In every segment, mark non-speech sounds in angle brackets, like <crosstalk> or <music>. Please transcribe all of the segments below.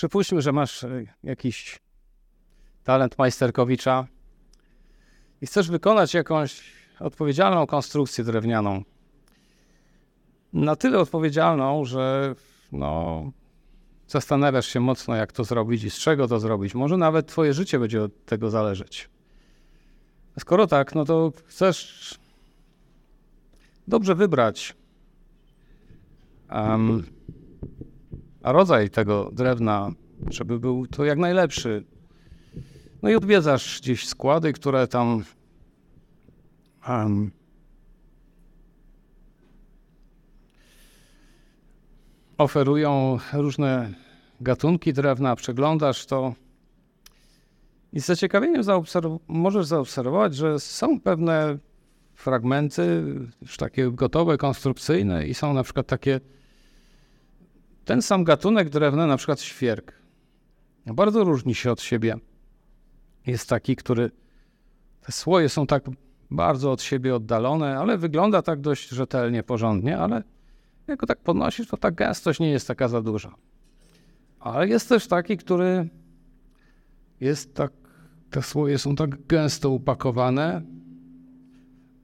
Przypuśćmy, że masz e, jakiś talent majsterkowicza i chcesz wykonać jakąś odpowiedzialną konstrukcję drewnianą. Na tyle odpowiedzialną, że no, zastanawiasz się mocno, jak to zrobić i z czego to zrobić. Może nawet twoje życie będzie od tego zależeć. Skoro tak, no to chcesz dobrze wybrać um, rodzaj tego drewna, żeby był to jak najlepszy. No i odwiedzasz gdzieś składy, które tam um, oferują różne gatunki drewna, przeglądasz to i z zaciekawieniem zaobserw możesz zaobserwować, że są pewne fragmenty, już takie gotowe, konstrukcyjne i są na przykład takie ten sam gatunek drewna, na przykład świerk, bardzo różni się od siebie. Jest taki, który te słoje są tak bardzo od siebie oddalone, ale wygląda tak dość rzetelnie, porządnie, ale jak go tak podnosisz, to ta gęstość nie jest taka za duża. Ale jest też taki, który jest tak, te słoje są tak gęsto upakowane.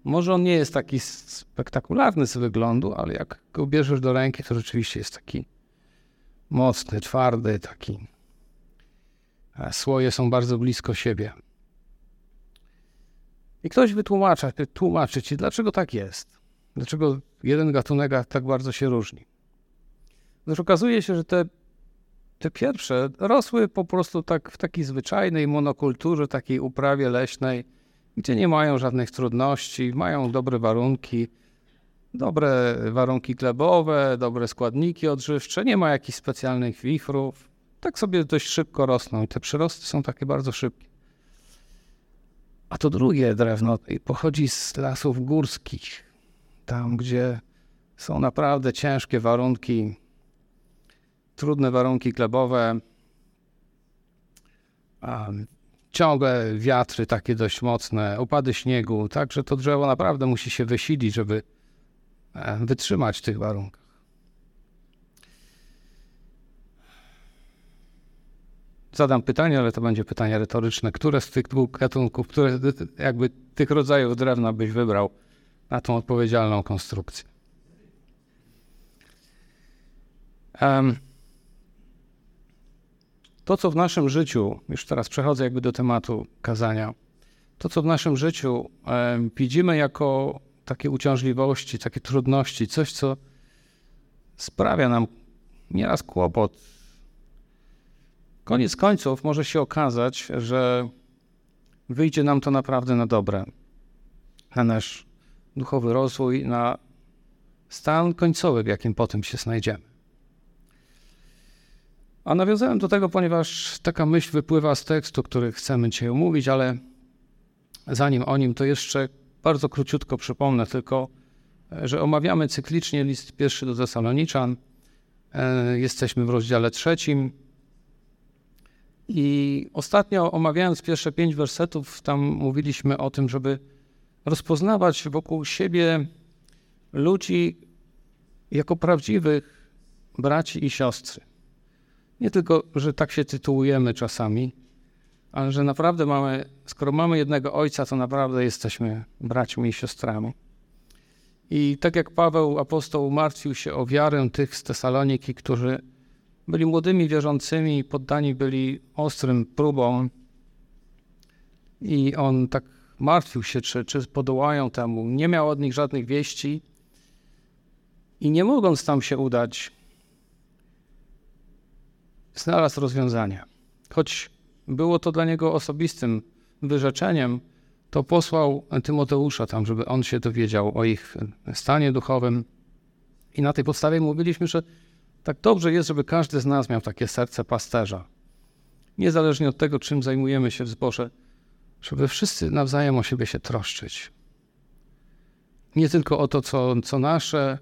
Może on nie jest taki spektakularny z wyglądu, ale jak go bierzesz do ręki, to rzeczywiście jest taki mocny, twardy, taki. Słoje są bardzo blisko siebie. I ktoś wytłumacza, tłumaczy ci, dlaczego tak jest. Dlaczego jeden gatunek tak bardzo się różni. Otóż okazuje się, że te, te pierwsze rosły po prostu tak w takiej zwyczajnej monokulturze, takiej uprawie leśnej, gdzie nie mają żadnych trudności, mają dobre warunki, dobre warunki glebowe, dobre składniki odżywcze, nie ma jakichś specjalnych wichrów. Tak sobie dość szybko rosną i te przyrosty są takie bardzo szybkie. A to drugie drewno pochodzi z lasów górskich, tam gdzie są naprawdę ciężkie warunki, trudne warunki glebowe, ciągle wiatry takie dość mocne, upady śniegu, także to drzewo naprawdę musi się wysilić, żeby wytrzymać w tych warunkach. zadam pytanie, ale to będzie pytanie retoryczne. Które z tych dwóch gatunków, które jakby tych rodzajów drewna byś wybrał na tą odpowiedzialną konstrukcję? Um, to, co w naszym życiu, już teraz przechodzę jakby do tematu kazania, to, co w naszym życiu widzimy jako takie uciążliwości, takie trudności, coś, co sprawia nam nieraz kłopot, Koniec końców może się okazać, że wyjdzie nam to naprawdę na dobre, na nasz duchowy rozwój, na stan końcowy, w jakim potem się znajdziemy. A nawiązałem do tego, ponieważ taka myśl wypływa z tekstu, który chcemy dzisiaj omówić, ale zanim o nim, to jeszcze bardzo króciutko przypomnę tylko, że omawiamy cyklicznie list pierwszy do Tesaloniczan. E, jesteśmy w rozdziale trzecim. I ostatnio omawiając pierwsze pięć wersetów, tam mówiliśmy o tym, żeby rozpoznawać wokół siebie ludzi jako prawdziwych braci i siostry. Nie tylko, że tak się tytułujemy czasami, ale że naprawdę mamy, skoro mamy jednego ojca, to naprawdę jesteśmy braćmi i siostrami. I tak jak Paweł apostoł martwił się o wiarę tych z Tesaloniki, którzy byli młodymi wierzącymi, poddani byli ostrym próbom i on tak martwił się, czy, czy podołają temu. Nie miał od nich żadnych wieści i nie mogąc tam się udać, znalazł rozwiązanie. Choć było to dla niego osobistym wyrzeczeniem, to posłał Tymoteusza tam, żeby on się dowiedział o ich stanie duchowym. I na tej podstawie mówiliśmy, że tak dobrze jest, żeby każdy z nas miał takie serce pasterza. Niezależnie od tego, czym zajmujemy się w zborze, żeby wszyscy nawzajem o siebie się troszczyć. Nie tylko o to, co, co nasze,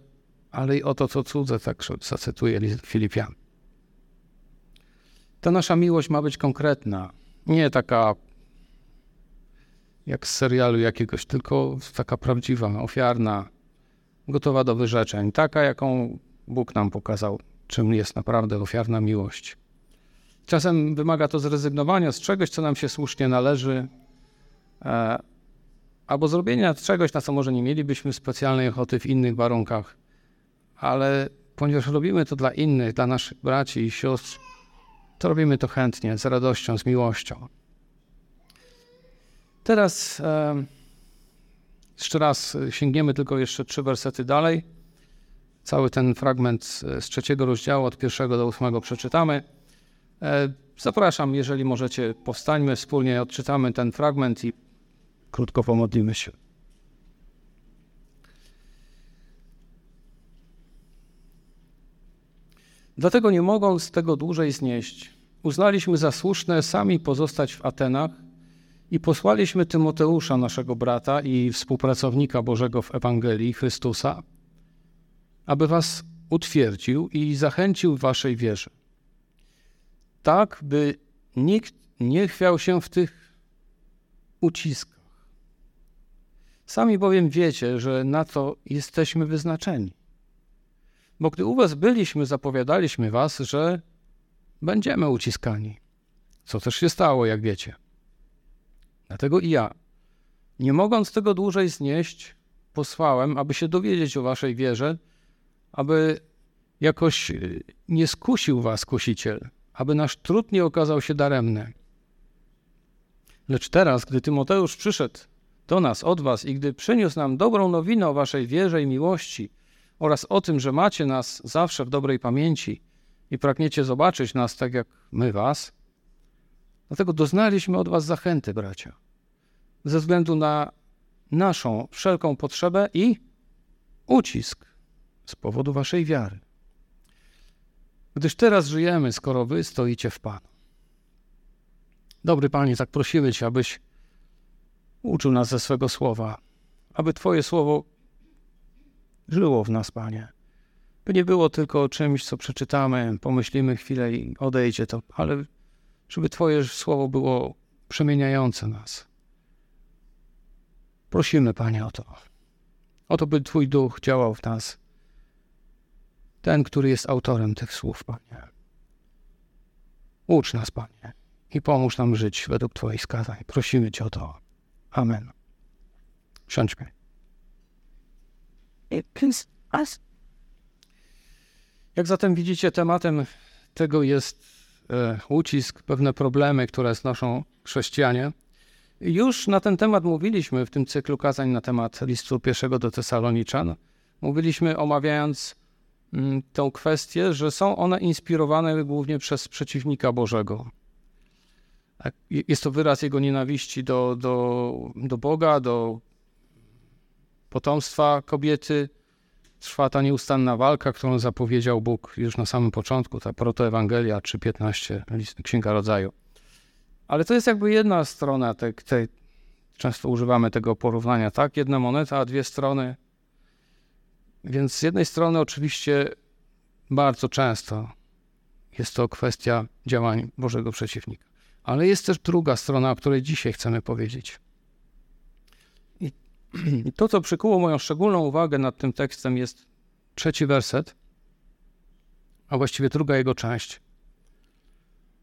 ale i o to, co cudze, tak zacytuję Filipian. Ta nasza miłość ma być konkretna, nie taka jak z serialu jakiegoś, tylko taka prawdziwa, ofiarna, gotowa do wyrzeczeń, taka, jaką Bóg nam pokazał czym jest naprawdę ofiarna miłość. Czasem wymaga to zrezygnowania z czegoś, co nam się słusznie należy, e, albo zrobienia czegoś, na co może nie mielibyśmy specjalnej ochoty w innych warunkach. Ale ponieważ robimy to dla innych, dla naszych braci i sióstr, to robimy to chętnie, z radością, z miłością. Teraz e, jeszcze raz sięgniemy tylko jeszcze trzy wersety dalej. Cały ten fragment z trzeciego rozdziału, od pierwszego do ósmego przeczytamy. E, zapraszam, jeżeli możecie, powstańmy wspólnie, odczytamy ten fragment i krótko pomodlimy się. Dlatego nie mogąc tego dłużej znieść, uznaliśmy za słuszne sami pozostać w Atenach i posłaliśmy Tymoteusza, naszego brata i współpracownika Bożego w Ewangelii Chrystusa, aby was utwierdził i zachęcił w waszej wierze. Tak, by nikt nie chwiał się w tych uciskach. Sami bowiem wiecie, że na to jesteśmy wyznaczeni. Bo gdy u was byliśmy, zapowiadaliśmy was, że będziemy uciskani. Co też się stało, jak wiecie. Dlatego i ja, nie mogąc tego dłużej znieść, posłałem, aby się dowiedzieć o waszej wierze, aby jakoś y, nie skusił was kusiciel, aby nasz trud nie okazał się daremny. Lecz teraz, gdy Tymoteusz przyszedł do nas od was i gdy przyniósł nam dobrą nowinę o waszej wierze i miłości oraz o tym, że macie nas zawsze w dobrej pamięci i pragniecie zobaczyć nas tak jak my was, dlatego doznaliśmy od was zachęty, bracia, ze względu na naszą wszelką potrzebę i ucisk z powodu waszej wiary. Gdyż teraz żyjemy, skoro wy stoicie w Panu. Dobry Panie, tak prosimy Cię, abyś uczył nas ze swego słowa, aby Twoje słowo żyło w nas, Panie. By nie było tylko czymś, co przeczytamy, pomyślimy chwilę i odejdzie to, ale żeby Twoje słowo było przemieniające nas. Prosimy, Panie, o to. O to, by Twój duch działał w nas ten, który jest autorem tych słów, Panie. Ucz nas, Panie, i pomóż nam żyć według Twoich skazań. Prosimy Cię o to. Amen. Siądźmy. Jak zatem widzicie, tematem tego jest e, ucisk, pewne problemy, które znoszą chrześcijanie. Już na ten temat mówiliśmy w tym cyklu kazań na temat listu pierwszego do Tesaloniczan. Mówiliśmy omawiając Mm, tą kwestię, że są one inspirowane głównie przez przeciwnika Bożego. Jest to wyraz jego nienawiści do, do, do Boga, do potomstwa kobiety. Trwa ta nieustanna walka, którą zapowiedział Bóg już na samym początku, ta protoewangelia 3.15, Księga Rodzaju. Ale to jest jakby jedna strona tej, tej często używamy tego porównania, tak? Jedna moneta, a dwie strony więc z jednej strony oczywiście bardzo często jest to kwestia działań Bożego przeciwnika. Ale jest też druga strona, o której dzisiaj chcemy powiedzieć. <clears throat> To, co przykuło moją szczególną uwagę nad tym tekstem, jest trzeci werset, a właściwie druga jego część.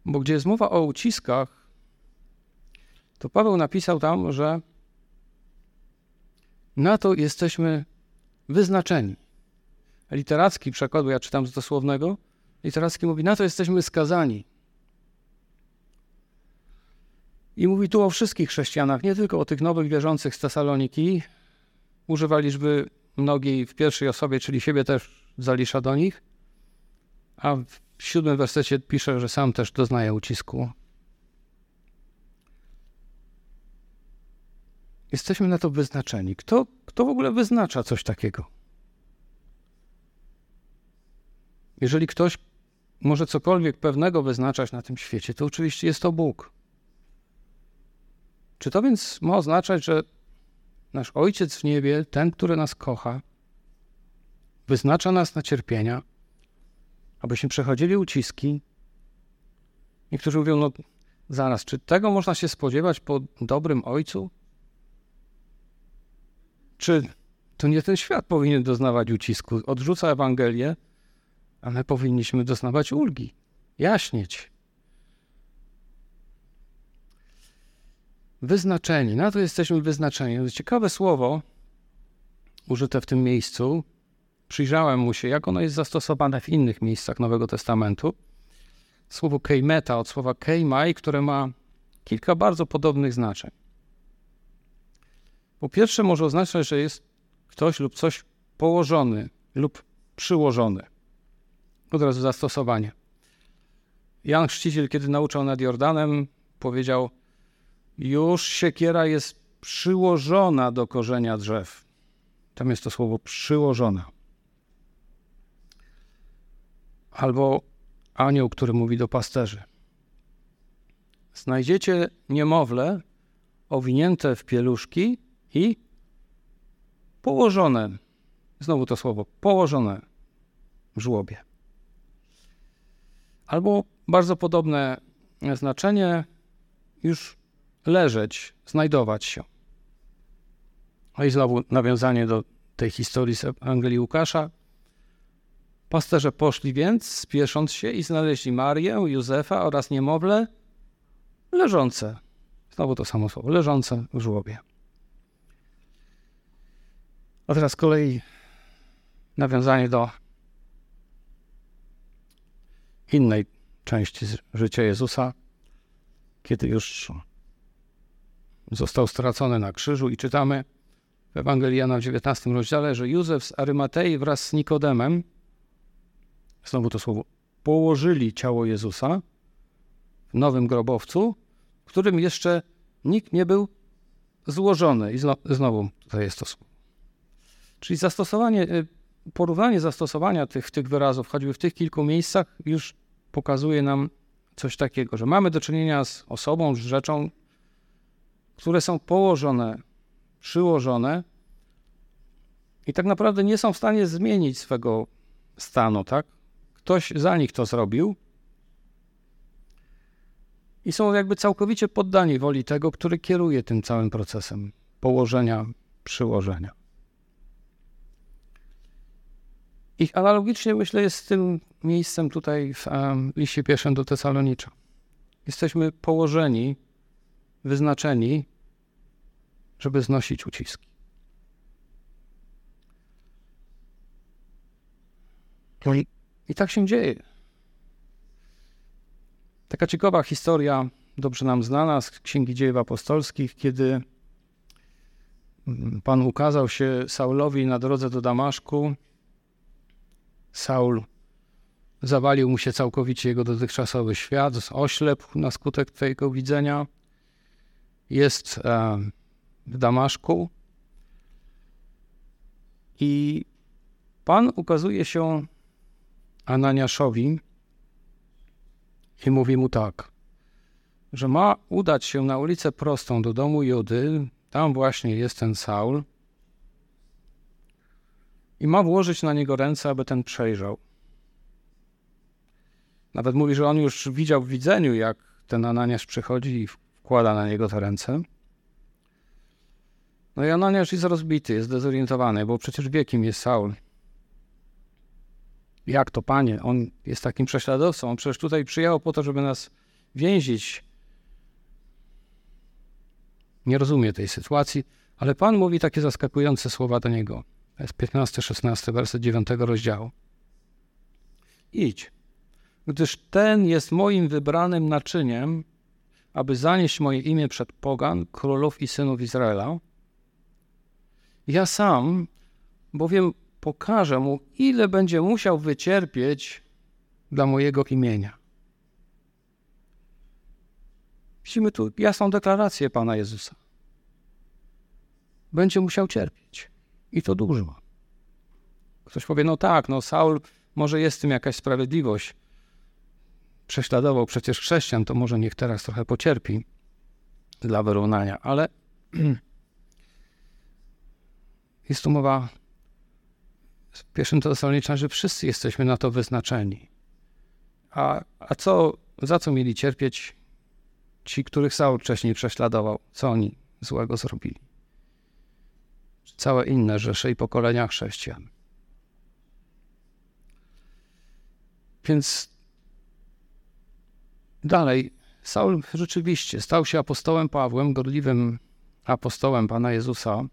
Bo gdzie jest mowa o uciskach, to Paweł napisał tam, że na to jesteśmy wyznaczeni. Literacki przekład, ja czytam z dosłownego, literacki mówi, na to jesteśmy skazani. I mówi tu o wszystkich chrześcijanach, nie tylko o tych nowych wierzących z Tesaloniki. Używa liczby mnogiej w pierwszej osobie, czyli siebie też zalisza do nich. A w siódmym wersecie pisze, że sam też doznaje ucisku. Jesteśmy na to wyznaczeni. Kto, kto w ogóle wyznacza coś takiego? Jeżeli ktoś może cokolwiek pewnego wyznaczać na tym świecie, to oczywiście jest to Bóg. Czy to więc ma oznaczać, że nasz Ojciec w niebie, ten, który nas kocha, wyznacza nas na cierpienia, abyśmy przechodzili uciski? Niektórzy mówią, no zaraz, czy tego można się spodziewać po dobrym Ojcu? Czy to nie ten świat powinien doznawać ucisku? Odrzuca Ewangelię, a my powinniśmy doznawać ulgi, jaśnieć. Wyznaczeni. Na to jesteśmy wyznaczeni. Ciekawe słowo użyte w tym miejscu. Przyjrzałem mu się, jak ono jest zastosowane w innych miejscach Nowego Testamentu. Słowo keimeta od słowa keimai, które ma kilka bardzo podobnych znaczeń. Po pierwsze, może oznaczać, że jest ktoś lub coś położony lub przyłożony. Od razu zastosowanie. Jan Chrzciciel, kiedy nauczał nad Jordanem, powiedział: Już siekiera jest przyłożona do korzenia drzew. Tam jest to słowo przyłożona. Albo anioł, który mówi do pasterzy: Znajdziecie niemowlę owinięte w pieluszki i położone, znowu to słowo, położone w żłobie. Albo bardzo podobne znaczenie, już leżeć, znajdować się. No i znowu nawiązanie do tej historii z Ewangelii Łukasza. Pasterze poszli więc, spiesząc się, i znaleźli Marię, Józefa oraz niemowlę leżące. Znowu to samo słowo, leżące w żłobie. A teraz kolei nawiązanie do innej części życia Jezusa, kiedy już został stracony na krzyżu i czytamy w Ewangelii Jana w 19 rozdziale, że Józef z Arymatei wraz z Nikodemem, znowu to słowo, położyli ciało Jezusa w nowym grobowcu, w którym jeszcze nikt nie był złożony. I znowu tutaj jest to słowo. Czyli zastosowanie, y, porównanie zastosowania tych, tych wyrazów, choćby w tych kilku miejscach, już pokazuje nam coś takiego, że mamy do czynienia z osobą, z rzeczą, które są położone, przyłożone i tak naprawdę nie są w stanie zmienić swego stanu, tak? Ktoś za nich to zrobił i są jakby całkowicie poddani woli tego, który kieruje tym całym procesem położenia, przyłożenia. Ich analogicznie myślę jest z tym miejscem tutaj w um, liście pierwszym do Tesalonicza. Jesteśmy położeni, wyznaczeni, żeby znosić uciski. I, I tak się dzieje. Taka ciekawa historia, dobrze nam znana z Księgi Dziejów Apostolskich, kiedy Pan ukazał się Saulowi na drodze do Damaszku Saul zawalił mu się całkowicie jego dotychczasowy świat, oślepł na skutek tego widzenia. Jest e, w Damaszku i Pan ukazuje się Ananiaszowi i mówi mu tak, że ma udać się na ulicę prostą do domu Judy, tam właśnie jest ten Saul, i ma włożyć na niego ręce, aby ten przejrzał. Nawet mówi, że on już widział w widzeniu, jak ten Ananiasz przychodzi i wkłada na niego te ręce. No i Ananiasz jest rozbity, jest dezorientowany, bo przecież wie, kim jest Saul. Jak to, panie? On jest takim prześladowcą. On przecież tutaj przyjechał po to, żeby nas więzić. Nie rozumie tej sytuacji, ale pan mówi takie zaskakujące słowa do niego. To jest 15-16 werset 9 rozdziału. Idź, gdyż ten jest moim wybranym naczyniem, aby zanieść moje imię przed pogan, królów i synów Izraela. Ja sam, bowiem pokażę mu, ile będzie musiał wycierpieć dla mojego imienia. Widzimy tu jasną deklarację Pana Jezusa. Będzie musiał cierpieć. I to dużo. Ktoś powie, no tak, no Saul, może jest w tym jakaś sprawiedliwość. Prześladował przecież chrześcijan, to może niech teraz trochę pocierpi dla wyrównania, ale <clears throat> jest tu mowa w pierwszym Tesalonicznym, że wszyscy jesteśmy na to wyznaczeni. A, a co, za co mieli cierpieć ci, których Saul wcześniej prześladował? Co oni złego zrobili? całe inne rzesze i pokolenia chrześcijan. Więc dalej Saul rzeczywiście stał się apostołem Pawłem, gorliwym apostołem Pana Jezusa.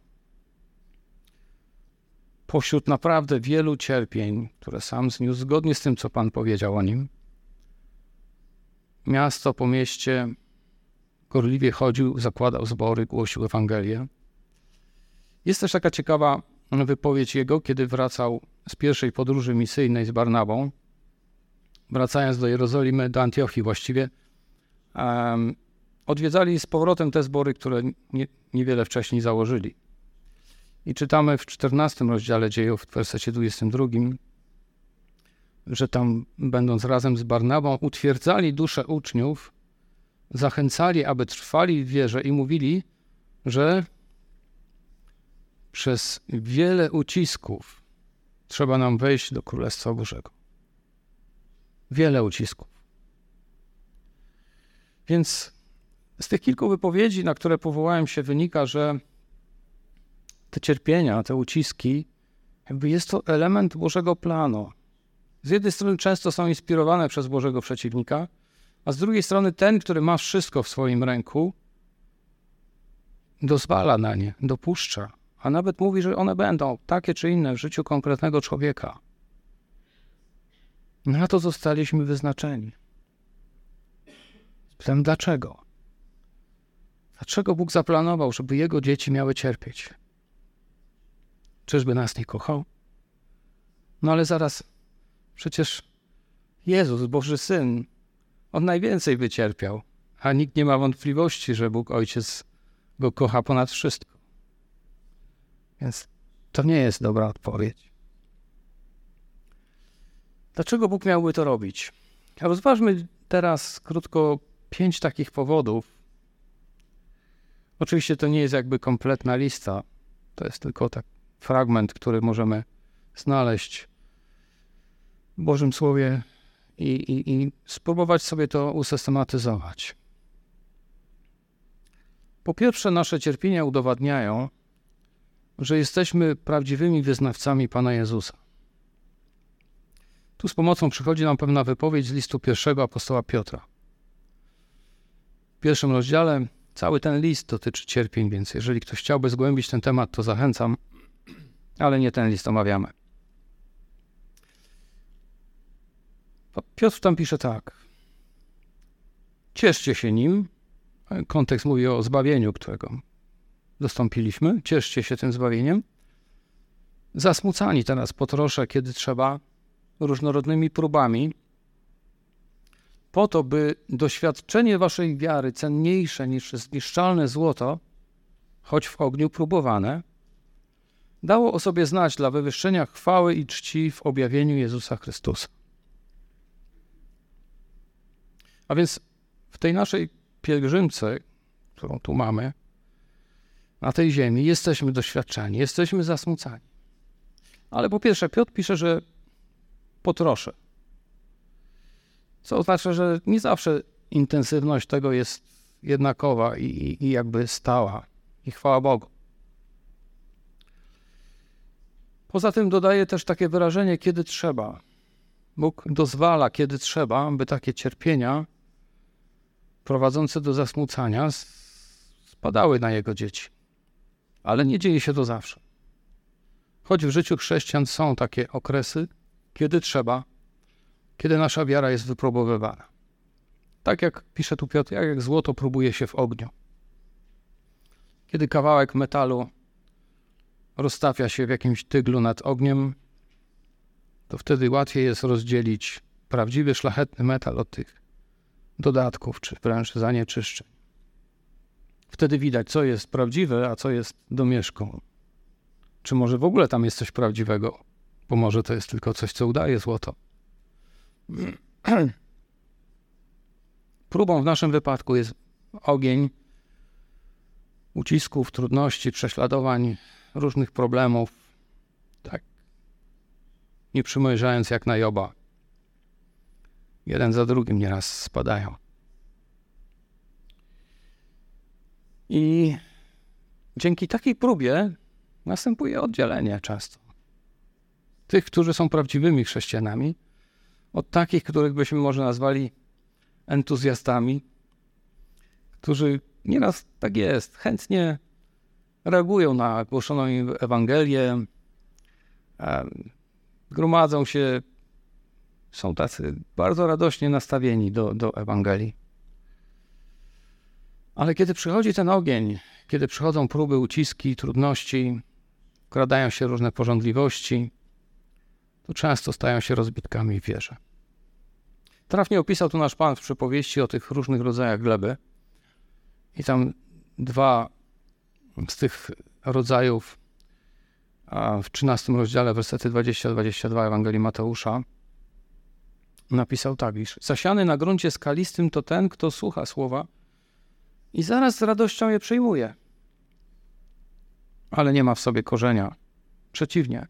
Pośród naprawdę wielu cierpień, które sam zniósł, zgodnie z tym, co Pan powiedział o nim, miasto po mieście gorliwie chodził, zakładał zbory, głosił Ewangelię. Jest też taka ciekawa wypowiedź jego, kiedy wracał z pierwszej podróży misyjnej z Barnabą, wracając do Jerozolimy, do Antiochii właściwie, um, odwiedzali z powrotem te zbory, które nie, niewiele wcześniej założyli. I czytamy w 14 rozdziale dziejów, w wersecie 22, że tam, będąc razem z Barnabą, utwierdzali duszę uczniów, zachęcali, aby trwali w wierze i mówili, że przez wiele ucisków trzeba nam wejść do Królestwa Bożego. Wiele ucisków. Więc z tych kilku wypowiedzi, na które powołałem się, wynika, że te cierpienia, te uciski, jakby jest to element Bożego planu. Z jednej strony często są inspirowane przez Bożego przeciwnika, a z drugiej strony ten, który ma wszystko w swoim ręku, dozwala na nie, dopuszcza, a nawet mówi, że one będą takie czy inne w życiu konkretnego człowieka. Na to zostaliśmy wyznaczeni. Pytam, dlaczego? Dlaczego Bóg zaplanował, żeby Jego dzieci miały cierpieć? Czyżby nas nie kochał? No ale zaraz, przecież Jezus, Boży Syn, On najwięcej wycierpiał, a nikt nie ma wątpliwości, że Bóg Ojciec Go kocha ponad wszystko. Więc to nie jest dobra odpowiedź. Dlaczego Bóg miałby to robić? Rozważmy teraz krótko pięć takich powodów, Oczywiście to nie jest jakby kompletna lista, to jest tylko tak fragment, który możemy znaleźć w Bożym Słowie i, i, i spróbować sobie to usystematyzować. Po pierwsze, nasze cierpienia udowadniają, że jesteśmy prawdziwymi wyznawcami Pana Jezusa. Tu z pomocą przychodzi nam pewna wypowiedź z listu pierwszego apostoła Piotra. W pierwszym rozdziale Cały ten list dotyczy cierpień, więc jeżeli ktoś chciałby zgłębić ten temat, to zachęcam, ale nie ten list omawiamy. Piotr tam pisze tak. Cieszcie się nim. Kontekst mówi o zbawieniu, którego dostąpiliśmy. Cieszcie się tym zbawieniem. Zasmucani teraz potroszę, kiedy trzeba, różnorodnymi próbami, po to, by doświadczenie waszej wiary, cenniejsze niż zniszczalne złoto, choć w ogniu próbowane, dało o sobie znać dla wywyższenia chwały i czci w objawieniu Jezusa Chrystusa. A więc w tej naszej pielgrzymce, którą tu mamy, na tej ziemi, jesteśmy doświadczeni, jesteśmy zasmucani. Ale po pierwsze, Piotr pisze, że potroszę. Co oznacza, że nie zawsze intensywność tego jest jednakowa i, i jakby stała. I chwała Bogu. Poza tym dodaje też takie wyrażenie, kiedy trzeba. Bóg dozwala, kiedy trzeba, by takie cierpienia prowadzące do zasmucania spadały na jego dzieci. Ale nie dzieje się to zawsze. Choć w życiu chrześcijan są takie okresy, kiedy trzeba, kiedy nasza wiara jest wypróbowywana. Tak jak pisze tu Piotr, jak złoto próbuje się w ogniu. Kiedy kawałek metalu rozstawia się w jakimś tyglu nad ogniem, to wtedy łatwiej jest rozdzielić prawdziwy, szlachetny metal od tych dodatków, czy wręcz zanieczyszczeń. Wtedy widać, co jest prawdziwe, a co jest domieszką. Czy może w ogóle tam jest coś prawdziwego, bo może to jest tylko coś, co udaje złoto. Próbą w naszym wypadku jest ogień ucisków, trudności, prześladowań, różnych problemów. Tak. Nie przymierzając jak na Joba. Jeden za drugim nieraz spadają. I dzięki takiej próbie następuje oddzielenie często. Tych, którzy są prawdziwymi chrześcijanami, od takich, których byśmy może nazwali entuzjastami, którzy nieraz tak jest, chętnie reagują na głoszoną im Ewangelię, gromadzą się, są tacy bardzo radośnie nastawieni do, do Ewangelii. Ale kiedy przychodzi ten ogień, kiedy przychodzą próby, uciski, trudności, wkradają się różne porządliwości, to często stają się rozbitkami w wierze. Trafnie opisał tu nasz Pan w przypowieści o tych różnych rodzajach gleby. I tam dwa z tych rodzajów w 13 rozdziale, wersety 20-22 Ewangelii Mateusza, napisał tak, iż zasiany na gruncie skalistym to ten, kto słucha słowa i zaraz z radością je przyjmuje, ale nie ma w sobie korzenia. Przeciwnie,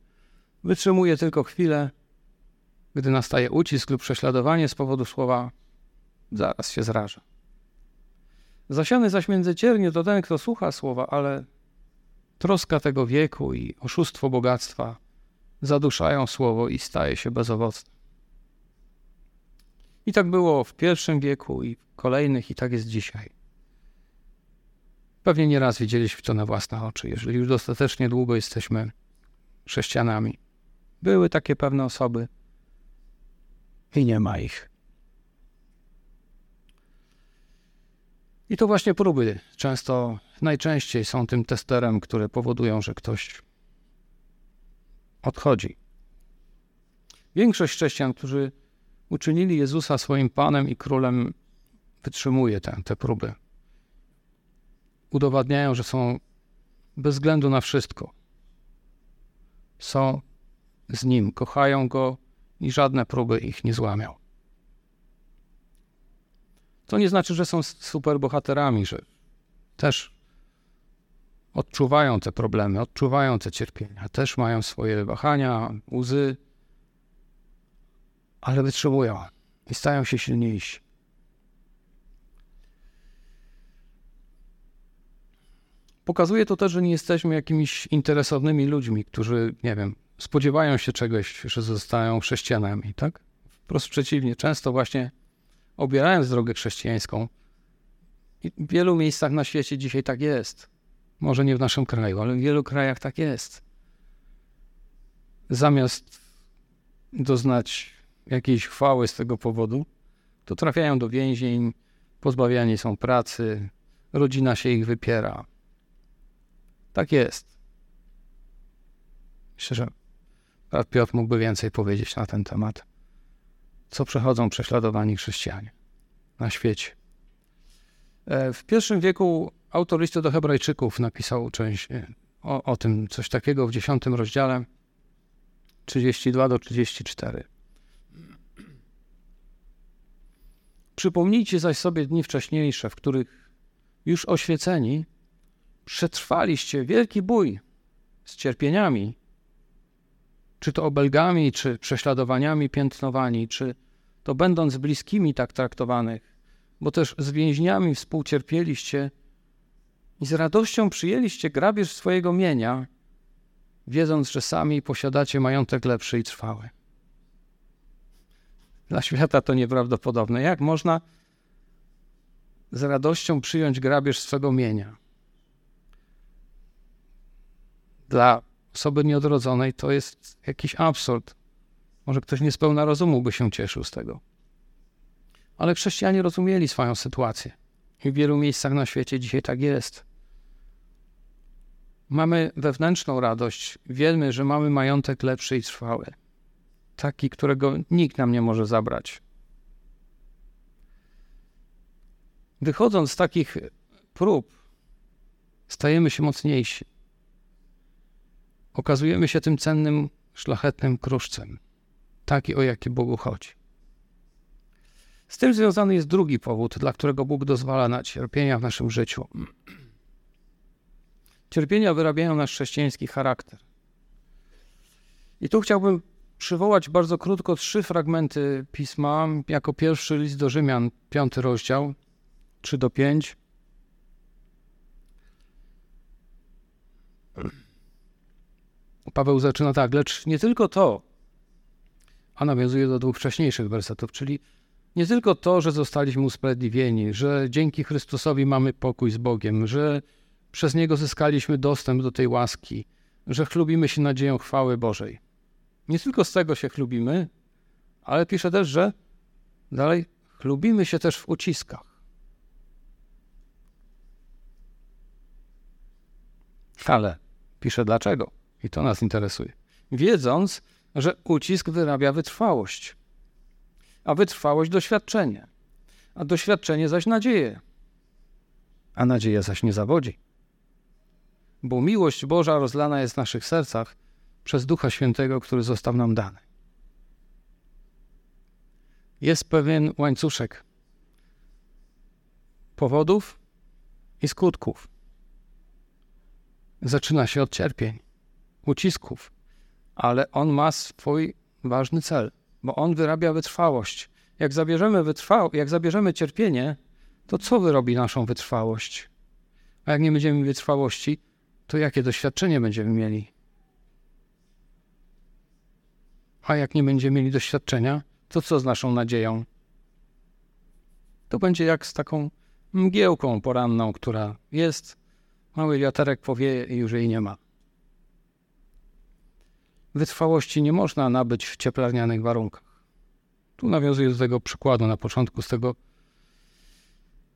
wytrzymuje tylko chwilę, gdy nastaje ucisk lub prześladowanie z powodu słowa, zaraz się zraża. Zasiany zaś między ciernie to ten, kto słucha słowa, ale troska tego wieku i oszustwo bogactwa zaduszają słowo i staje się bezowocne. I tak było w pierwszym wieku i w kolejnych, i tak jest dzisiaj. Pewnie nieraz widzieliśmy to na własne oczy, jeżeli już dostatecznie długo jesteśmy chrześcijanami. Były takie pewne osoby i nie ma ich. I to właśnie próby często, najczęściej są tym testerem, które powodują, że ktoś odchodzi. Większość chrześcijan, którzy uczynili Jezusa swoim Panem i Królem, wytrzymuje te, te próby. Udowadniają, że są bez względu na wszystko. Są z Nim, kochają Go i żadne próby ich nie złamią. To nie znaczy, że są superbohaterami, że też odczuwają te problemy, odczuwają te cierpienia, też mają swoje wahania, łzy, ale wytrzymują i stają się silniejsi. Pokazuje to też, że nie jesteśmy jakimiś interesownymi ludźmi, którzy, nie wiem, spodziewają się czegoś, że zostają chrześcijanami, tak? Wprost przeciwnie, często właśnie obierając drogę chrześcijańską, i w wielu miejscach na świecie dzisiaj tak jest. Może nie w naszym kraju, ale w wielu krajach tak jest. Zamiast doznać jakiejś chwały z tego powodu, to trafiają do więzień, pozbawiani są pracy, rodzina się ich wypiera. Tak jest. Myślę, że Piotr mógłby więcej powiedzieć na ten temat co przechodzą prześladowani chrześcijanie na świecie. E, w pierwszym wieku autor listu do Hebrajczyków napisał część e, o, o tym, coś takiego w dziesiątym rozdziale 32 do 34. Przypomnijcie zaś sobie dni wcześniejsze, w których już oświeceni przetrwaliście wielki bój z cierpieniami czy to obelgami, czy prześladowaniami piętnowani, czy to będąc bliskimi tak traktowanych, bo też z więźniami współcierpieliście i z radością przyjęliście grabież swojego mienia, wiedząc, że sami posiadacie majątek lepszy i trwały. Dla świata to nieprawdopodobne. Jak można z radością przyjąć grabież swego mienia? Dla osoby nieodrodzonej to jest jakiś absurd. Może ktoś niespełna rozumu by się cieszył z tego. Ale chrześcijanie rozumieli swoją sytuację. I w wielu miejscach na świecie dzisiaj tak jest. Mamy wewnętrzną radość. Wiemy, że mamy majątek lepszy i trwały. Taki, którego nikt nam nie może zabrać. Wychodząc z takich prób, stajemy się mocniejsi okazujemy się tym cennym, szlachetnym kruszcem, taki o jaki Bogu chodzi. Z tym związany jest drugi powód, dla którego Bóg dozwala na cierpienia w naszym życiu. <clears throat> Cierpienia wyrabiają nasz chrześcijański charakter. I tu chciałbym przywołać bardzo krótko trzy fragmenty pisma. Jako pierwszy list do Rzymian, piąty rozdział, 3 do 5. <clears throat> Paweł zaczyna tak, lecz nie tylko to, a nawiązuje do dwóch wcześniejszych wersetów, czyli Nie tylko to, że zostaliśmy usprawiedliwieni, że dzięki Chrystusowi mamy pokój z Bogiem, że przez Niego zyskaliśmy dostęp do tej łaski, że chlubimy się nadzieją chwały Bożej. Nie tylko z tego się chlubimy, ale pisze też, że dalej chlubimy się też w uciskach. Ale pisze dlaczego? I to nas interesuje. Wiedząc, że ucisk wyrabia wytrwałość, a wytrwałość doświadczenie, a doświadczenie zaś nadzieję, a nadzieja zaś nie zawodzi. Bo miłość Boża rozlana jest w naszych sercach przez Ducha Świętego, który został nam dany. Jest pewien łańcuszek powodów i skutków. Zaczyna się od cierpień, ucisków, ale on ma swój ważny cel, bo on wyrabia wytrwałość. Jak zabierzemy, wytrwa... jak zabierzemy cierpienie, to co wyrobi naszą wytrwałość? A jak nie będziemy wytrwałości, to jakie doświadczenie będziemy mieli? A jak nie będziemy mieli doświadczenia, to co z naszą nadzieją? To będzie jak z taką mgiełką poranną, która jest, mały wiaterek powieje i już jej nie ma. Wytrwałości nie można nabyć w cieplarnianych warunkach. Tu nawiązuję do tego przykładu na początku, z tego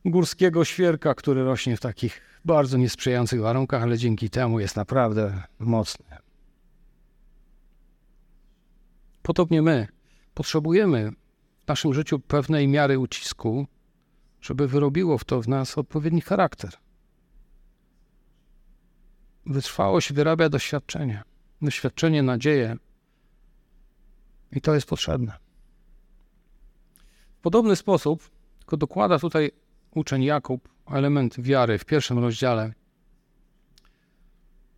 górskiego świerka, który rośnie w takich bardzo niesprzyjających warunkach, ale dzięki temu jest naprawdę mocny. Podobnie my potrzebujemy w naszym życiu pewnej miary ucisku, żeby wyrobiło w to w nas odpowiedni charakter. Wytrwałość wyrabia doświadczenie, doświadczenie, nadzieję i to jest potrzebne. W podobny sposób, tylko dokłada tutaj uczeń Jakub element wiary w pierwszym rozdziale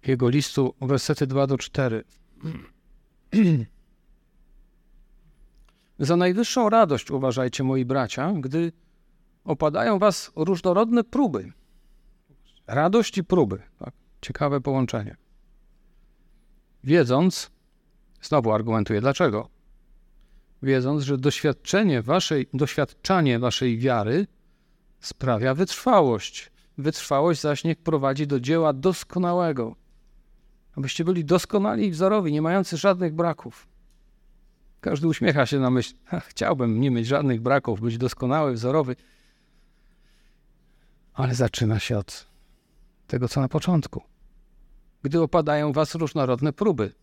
jego listu, wersety 2 do 4. <clears throat> Za najwyższą radość uważajcie, moi bracia, gdy opadają was różnorodne próby. Radość i próby. Tak? Ciekawe połączenie. Wiedząc, znowu argumentuję, dlaczego? Wiedząc, że doświadczenie waszej, doświadczanie waszej wiary sprawia wytrwałość. Wytrwałość zaś niech prowadzi do dzieła doskonałego. Abyście byli doskonali i wzorowi, nie mający żadnych braków. Każdy uśmiecha się na myśl, chciałbym nie mieć żadnych braków, być doskonały, wzorowy. Ale zaczyna się od tego, co na początku. Gdy opadają was różnorodne próby.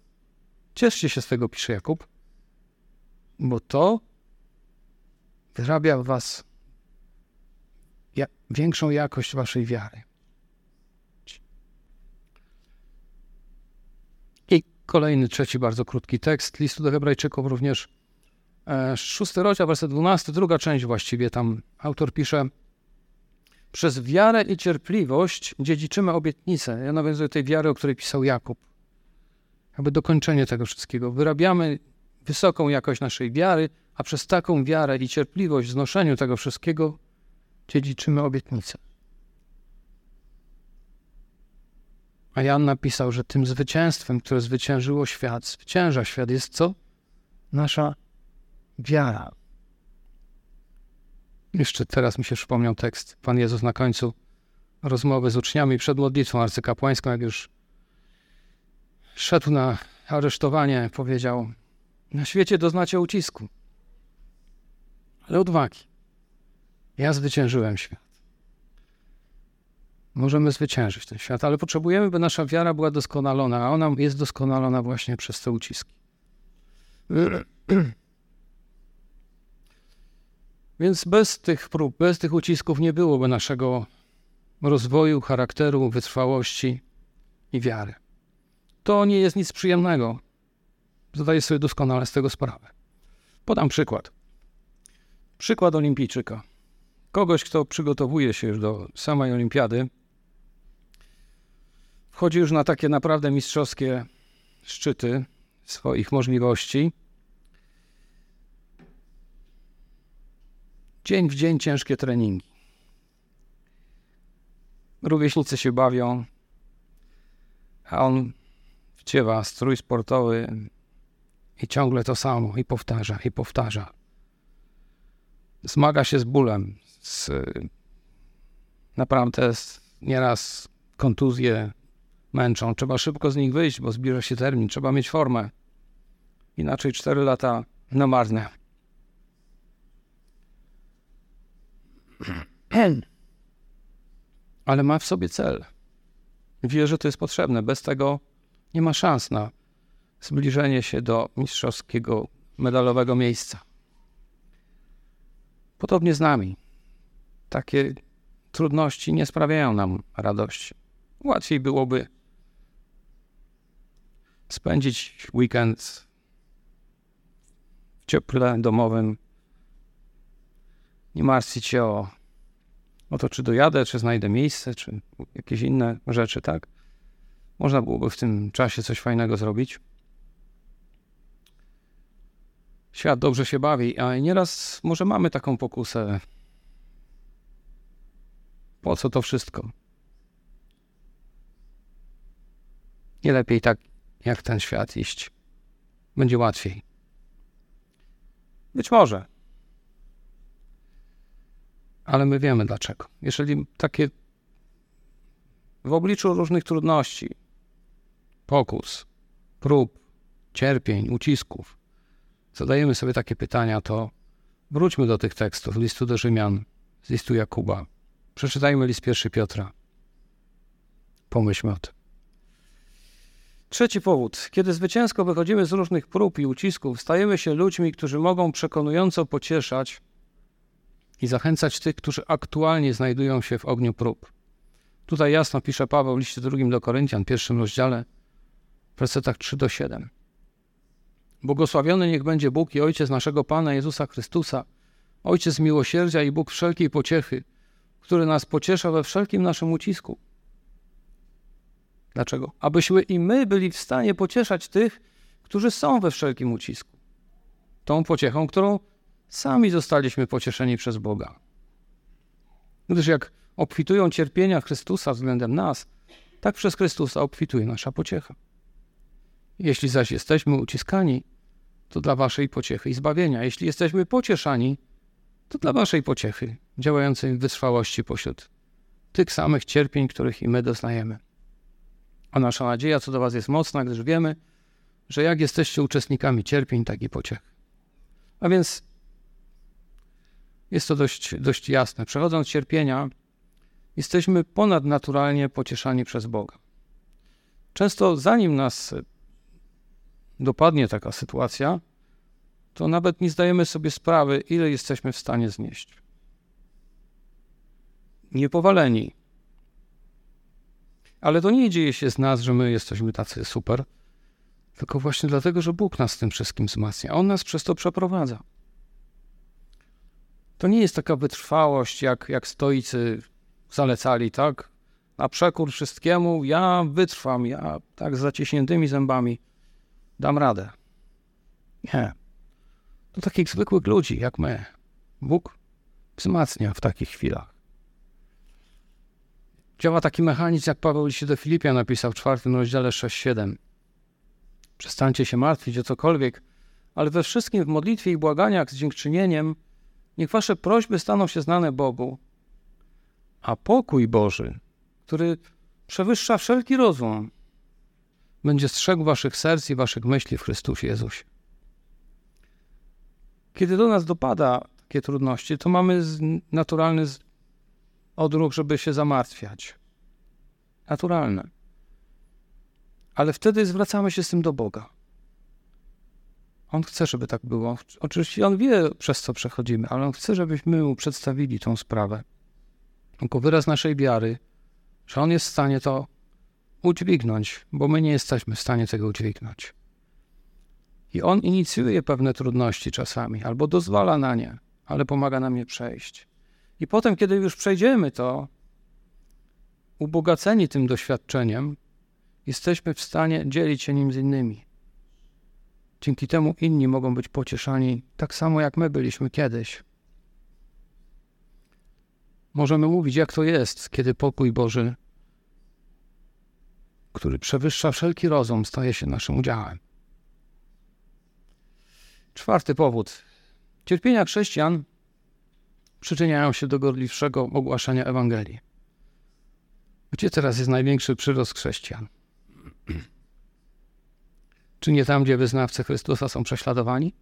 Cieszcie się z tego, pisze Jakub, bo to wyrabia w was większą jakość waszej wiary. Kolejny, trzeci, bardzo krótki tekst listu do Hebrajczyków, również e, szósty rozdział, werset dwunasty, druga część właściwie. Tam autor pisze: Przez wiarę i cierpliwość dziedziczymy obietnicę. Ja nawiązuję do tej wiary, o której pisał Jakub. Aby dokończenie tego wszystkiego. Wyrabiamy wysoką jakość naszej wiary, a przez taką wiarę i cierpliwość w znoszeniu tego wszystkiego dziedziczymy obietnicę. A Jan napisał, że tym zwycięstwem, które zwyciężyło świat, zwycięża świat, jest co? Nasza wiara. Jeszcze teraz mi się przypomniał tekst. Pan Jezus na końcu rozmowy z uczniami przed modlitwą arcykapłańską, jak już szedł na aresztowanie, powiedział: Na świecie doznacie ucisku, ale odwagi. Ja zwyciężyłem świat możemy zwyciężyć ten świat, ale potrzebujemy, by nasza wiara była doskonalona, a ona jest doskonalona właśnie przez te uciski. <clears throat> Więc bez tych prób, bez tych ucisków nie byłoby naszego rozwoju, charakteru, wytrwałości i wiary. To nie jest nic przyjemnego. Zdaję sobie doskonale z tego sprawę. Podam przykład. Przykład olimpijczyka. Kogoś, kto przygotowuje się już do samej olimpiady, wchodzi już na takie naprawdę mistrzowskie szczyty swoich możliwości. Dzień w dzień ciężkie treningi. Rówieśnicy się bawią, a on wciewa strój sportowy i ciągle to samo, i powtarza, i powtarza. zmaga się z bólem, z, naprawdę nieraz kontuzje męczą. Trzeba szybko z nich wyjść, bo zbliża się termin, trzeba mieć formę. Inaczej 4 lata na marne. Ale ma w sobie cel. Wie, że to jest potrzebne. Bez tego nie ma szans na zbliżenie się do mistrzowskiego medalowego miejsca. Podobnie z nami. Takie trudności nie sprawiają nam radości. Łatwiej byłoby spędzić weekend w cieple domowym, nie martwić się o, o to, czy dojadę, czy znajdę miejsce, czy jakieś inne rzeczy, tak? Można byłoby w tym czasie coś fajnego zrobić. Świat dobrze się bawi, a nieraz może mamy taką pokusę. Po co to wszystko? Nie lepiej tak, jak ten świat iść. Będzie łatwiej. Być może. Ale my wiemy dlaczego. Jeżeli takie w obliczu różnych trudności, pokus, prób, cierpień, ucisków, zadajemy sobie takie pytania, to wróćmy do tych tekstów, listu do Rzymian, z listu Jakuba. Przeczytajmy list pierwszy Piotra. Pomyślmy o tym. Trzeci powód. Kiedy zwycięsko wychodzimy z różnych prób i ucisków, stajemy się ludźmi, którzy mogą przekonująco pocieszać i zachęcać tych, którzy aktualnie znajdują się w ogniu prób. Tutaj jasno pisze Paweł w liście drugim do Koryntian, pierwszym rozdziale, w wersetach 3 do 7. Błogosławiony niech będzie Bóg i Ojciec naszego Pana Jezusa Chrystusa, Ojciec miłosierdzia i Bóg wszelkiej pociechy, który nas pociesza we wszelkim naszym ucisku. Dlaczego? Abyśmy i my byli w stanie pocieszać tych, którzy są we wszelkim ucisku. Tą pociechą, którą sami zostaliśmy pocieszeni przez Boga. Gdyż jak obfitują cierpienia Chrystusa względem nas, tak przez Chrystusa obfituje nasza pociecha. Jeśli zaś jesteśmy uciskani, to dla waszej pociechy i zbawienia. Jeśli jesteśmy pocieszani, to dla waszej pociechy, działającej w wytrwałości pośród tych samych cierpień, których i my doznajemy. A nasza nadzieja co do was jest mocna, gdyż wiemy, że jak jesteście uczestnikami cierpień, tak i pociech. A więc jest to dość, dość jasne. Przechodząc cierpienia, jesteśmy ponadnaturalnie pocieszani przez Boga. Często zanim nas dopadnie taka sytuacja, to nawet nie zdajemy sobie sprawy, ile jesteśmy w stanie znieść. Niepowaleni. Ale to nie dzieje się z nas, że my jesteśmy tacy super, tylko właśnie dlatego, że Bóg nas tym wszystkim wzmacnia. On nas przez to przeprowadza. To nie jest taka wytrwałość, jak, jak stoicy zalecali, tak? Na przekór wszystkiemu, ja wytrwam, ja tak z zaciśniętymi zębami dam radę. Nie. Do takich zwykłych ludzi jak my. Bóg wzmacnia w takich chwilach. Działa taki mechanizm, jak Paweł się do Filipia napisał w czwartym rozdziale 6-7. Przestańcie się martwić o cokolwiek, ale we wszystkim w modlitwie i błaganiach z dziękczynieniem niech wasze prośby staną się znane Bogu, a pokój Boży, który przewyższa wszelki rozum, będzie strzegł waszych serc i waszych myśli w Chrystusie Jezusie. Kiedy do nas dopada takie trudności, to mamy naturalny odruch, żeby się zamartwiać. Naturalne. Ale wtedy zwracamy się z tym do Boga. On chce, żeby tak było. Oczywiście On wie, przez co przechodzimy, ale On chce, żebyśmy Mu przedstawili tą sprawę. Jako wyraz naszej wiary, że On jest w stanie to udźwignąć, bo my nie jesteśmy w stanie tego udźwignąć. I On inicjuje pewne trudności czasami, albo dozwala na nie, ale pomaga nam je przejść. I potem, kiedy już przejdziemy to, ubogaceni tym doświadczeniem, jesteśmy w stanie dzielić się nim z innymi. Dzięki temu inni mogą być pocieszani tak samo, jak my byliśmy kiedyś. Możemy mówić, jak to jest, kiedy pokój Boży, który przewyższa wszelki rozum, staje się naszym udziałem. Czwarty powód. Cierpienia chrześcijan przyczyniają się do gorliwszego ogłaszania Ewangelii. Gdzie teraz jest największy przyrost chrześcijan? Czy nie tam, gdzie wyznawcy Chrystusa są prześladowani?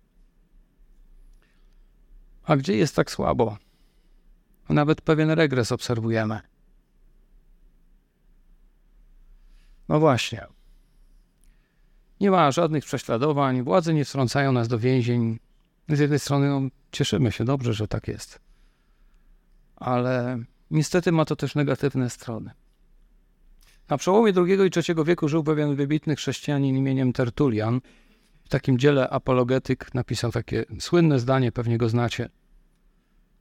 A gdzie jest tak słabo? Nawet pewien regres obserwujemy. No właśnie. Nie ma żadnych prześladowań, władze nie wtrącają nas do więzień. Z jednej strony no, cieszymy się dobrze, że tak jest, ale niestety ma to też negatywne strony. Na przełomie II i III wieku żył pewien wybitny chrześcijanin imieniem Tertulian. W takim dziele Apologetyk napisał takie słynne zdanie, pewnie go znacie.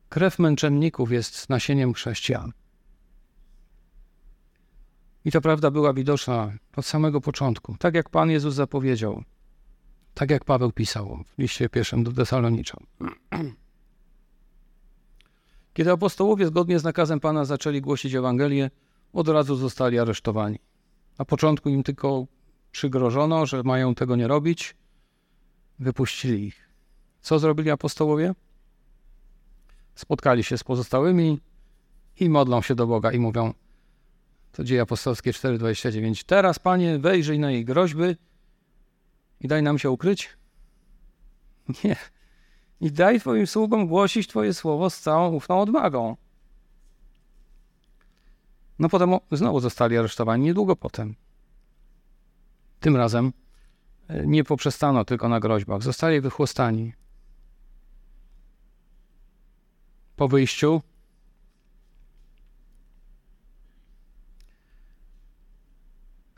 Krew męczenników jest nasieniem chrześcijan. I ta prawda była widoczna od samego początku, tak jak Pan Jezus zapowiedział, tak jak Paweł pisał w liście pierwszym do Tesaloniczan. <clears throat> Kiedy apostołowie zgodnie z nakazem Pana zaczęli głosić Ewangelię, od razu zostali aresztowani. Na początku im tylko przygrożono, że mają tego nie robić, wypuścili ich. Co zrobili apostołowie? Spotkali się z pozostałymi i modlą się do Boga i mówią, to dzieje apostolskie 4,29. Teraz, Panie, wejrzyj na jej groźby i daj nam się ukryć? Nie. I daj Twoim sługom głosić Twoje słowo z całą ufną odwagą. No potem znowu zostali aresztowani, niedługo potem. Tym razem e, nie poprzestano tylko na groźbach, zostali wychłostani. Po wyjściu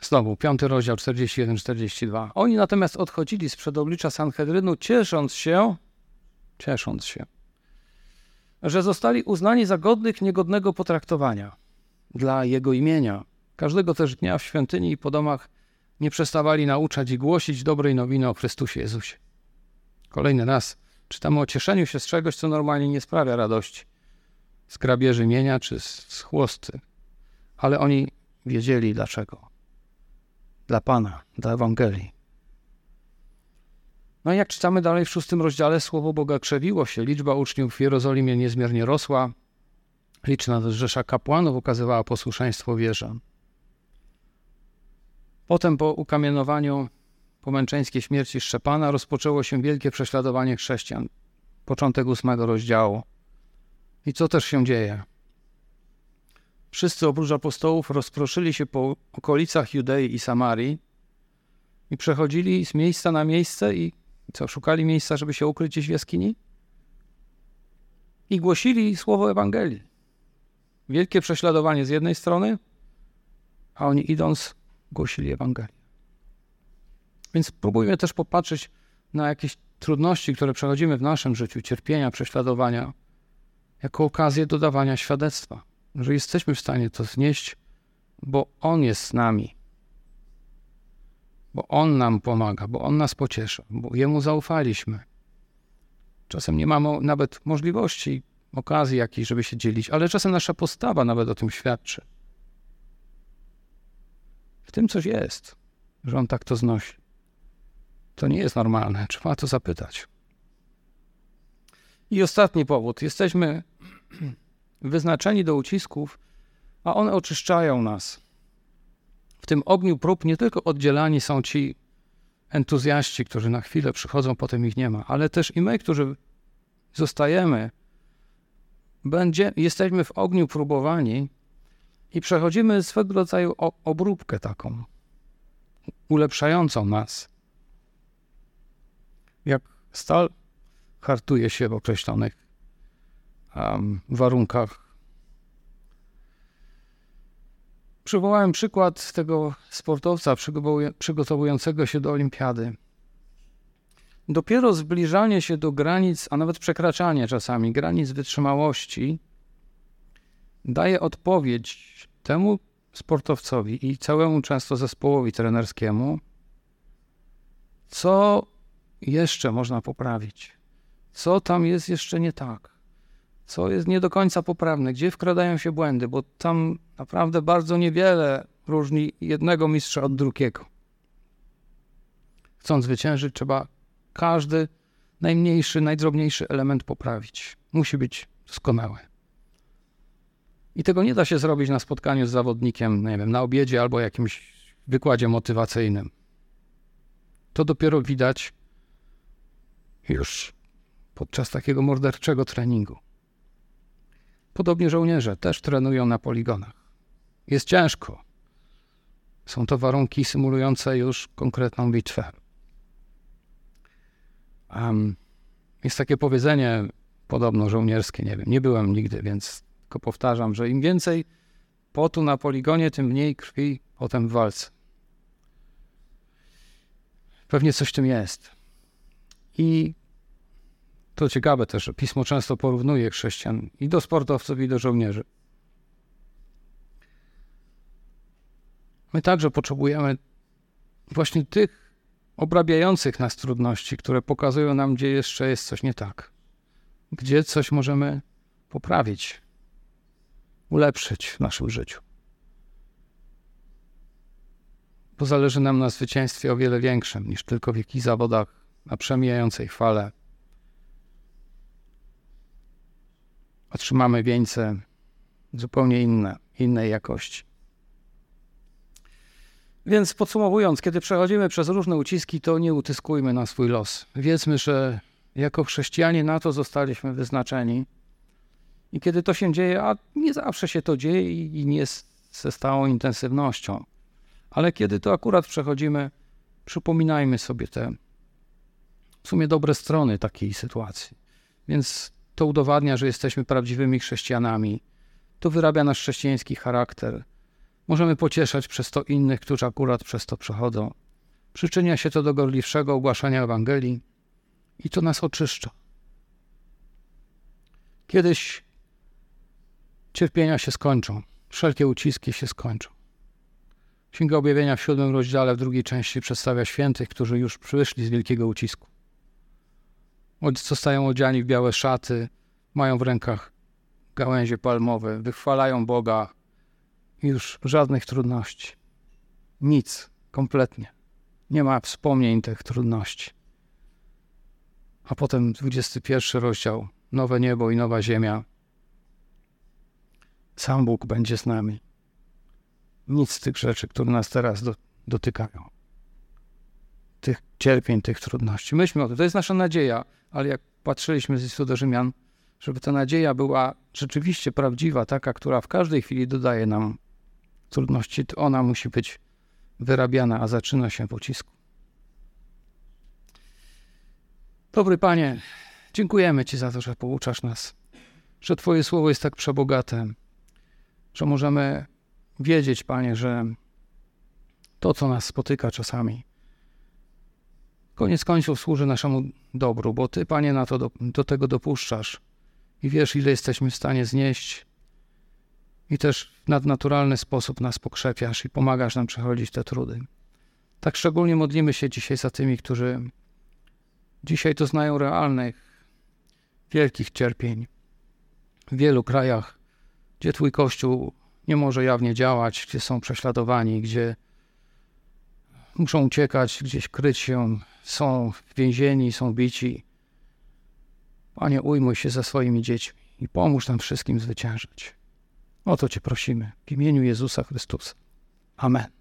Znowu, piąty rozdział 41-42. Oni natomiast odchodzili z przedoblicza Sanhedrynu, ciesząc się, ciesząc się, że zostali uznani za godnych niegodnego potraktowania dla Jego imienia. Każdego też dnia w świątyni i po domach nie przestawali nauczać i głosić dobrej nowiny o Chrystusie Jezusie. Kolejny raz czytamy o cieszeniu się z czegoś, co normalnie nie sprawia radości. Z grabieży mienia czy z chłosty. Ale oni wiedzieli dlaczego dla Pana, dla Ewangelii. No i jak czytamy dalej w szóstym rozdziale, słowo Boga krzewiło się, liczba uczniów w Jerozolimie niezmiernie rosła, liczna rzesza kapłanów okazywała posłuszeństwo wierzę. Potem po ukamienowaniu, po męczeńskiej śmierci Szczepana rozpoczęło się wielkie prześladowanie chrześcijan. Początek ósmego rozdziału. I co też się dzieje? Wszyscy oprócz apostołów rozproszyli się po okolicach Judei i Samarii i przechodzili z miejsca na miejsce i co, szukali miejsca, żeby się ukryć gdzieś w jaskini? I głosili słowo Ewangelii. Wielkie prześladowanie z jednej strony, a oni idąc głosili Ewangelię. Więc próbujmy też popatrzeć na jakieś trudności, które przechodzimy w naszym życiu, cierpienia, prześladowania, jako okazję do dawania świadectwa że jesteśmy w stanie to znieść, bo On jest z nami. Bo On nam pomaga, bo On nas pociesza, bo Jemu zaufaliśmy. Czasem nie mamy nawet możliwości, okazji jakiejś, żeby się dzielić, ale czasem nasza postawa nawet o tym świadczy. W tym coś jest, że On tak to znosi. To nie jest normalne, trzeba to zapytać. I ostatni powód. Jesteśmy <clears throat> wyznaczeni do ucisków, a one oczyszczają nas. W tym ogniu prób nie tylko oddzielani są ci entuzjaści, którzy na chwilę przychodzą, potem ich nie ma, ale też i my, którzy zostajemy, będzie, jesteśmy w ogniu próbowani i przechodzimy swego rodzaju obróbkę taką, ulepszającą nas. Jak stal hartuje się w określonych um, warunkach. Przywołałem przykład tego sportowca przygotowującego się do olimpiady. Dopiero zbliżanie się do granic, a nawet przekraczanie czasami granic wytrzymałości daje odpowiedź temu sportowcowi i całemu często zespołowi trenerskiemu, co jeszcze można poprawić, co tam jest jeszcze nie tak? Co jest nie do końca poprawne, gdzie wkradają się błędy, bo tam naprawdę bardzo niewiele różni jednego mistrza od drugiego. Chcąc zwyciężyć, trzeba każdy najmniejszy, najdrobniejszy element poprawić. Musi być doskonałe. I tego nie da się zrobić na spotkaniu z zawodnikiem, nie wiem, na obiedzie albo jakimś wykładzie motywacyjnym. To dopiero widać już podczas takiego morderczego treningu. Podobnie żołnierze też trenują na poligonach. Jest ciężko. Są to warunki symulujące już konkretną bitwę. Um, jest takie powiedzenie, podobno żołnierskie, nie wiem, nie byłem nigdy, więc tylko powtarzam, że im więcej potu na poligonie, tym mniej krwi potem w walce. Pewnie coś w tym jest. I to ciekawe też, że pismo często porównuje chrześcijan i do sportowców, i do żołnierzy. My także potrzebujemy właśnie tych obrabiających nas trudności, które pokazują nam, gdzie jeszcze jest coś nie tak, gdzie coś możemy poprawić, ulepszyć w naszym życiu. Bo zależy nam na zwycięstwie o wiele większym niż tylko w jakichś zawodach na przemijającej fale otrzymamy wieńce zupełnie inne, innej jakości. Więc podsumowując, kiedy przechodzimy przez różne uciski, to nie utyskujmy na swój los. Wiedzmy, że jako chrześcijanie na to zostaliśmy wyznaczeni. I kiedy to się dzieje, a nie zawsze się to dzieje i nie ze stałą intensywnością, ale kiedy to akurat przechodzimy, przypominajmy sobie te w sumie dobre strony takiej sytuacji. Więc to udowadnia, że jesteśmy prawdziwymi chrześcijanami. To wyrabia nasz chrześcijański charakter. Możemy pocieszać przez to innych, którzy akurat przez to przechodzą. Przyczynia się to do gorliwszego ogłaszania Ewangelii i to nas oczyszcza. Kiedyś cierpienia się skończą, wszelkie uciski się skończą. Księga Objawienia w siódmym rozdziale, w drugiej części przedstawia świętych, którzy już przyszli z wielkiego ucisku zostają odziani w białe szaty, mają w rękach gałęzie palmowe, wychwalają Boga. Już żadnych trudności. Nic, kompletnie. Nie ma wspomnień tych trudności. A potem 21 rozdział, nowe niebo i nowa ziemia. Sam Bóg będzie z nami. Nic z tych rzeczy, które nas teraz do, dotykają. Tych cierpień, tych trudności. Myślmy o tym. To jest nasza nadzieja ale jak patrzyliśmy z listu do Rzymian, żeby ta nadzieja była rzeczywiście prawdziwa, taka, która w każdej chwili dodaje nam trudności, to ona musi być wyrabiana, a zaczyna się w ucisku. Dobry Panie, dziękujemy Ci za to, że pouczasz nas, że Twoje słowo jest tak przebogate, że możemy wiedzieć, Panie, że to, co nas spotyka czasami, koniec końców służy naszemu dobru, bo Ty, Panie, na to do, do tego dopuszczasz i wiesz, ile jesteśmy w stanie znieść i też w nadnaturalny sposób nas pokrzepiasz i pomagasz nam przechodzić te trudy. Tak szczególnie modlimy się dzisiaj za tymi, którzy dzisiaj doznają realnych, wielkich cierpień w wielu krajach, gdzie Twój Kościół nie może jawnie działać, gdzie są prześladowani, gdzie muszą uciekać, gdzieś kryć się, są więzieni, są bici. Panie, ujmuj się za swoimi dziećmi i pomóż nam wszystkim zwyciężyć. O to Cię prosimy w imieniu Jezusa Chrystusa. Amen.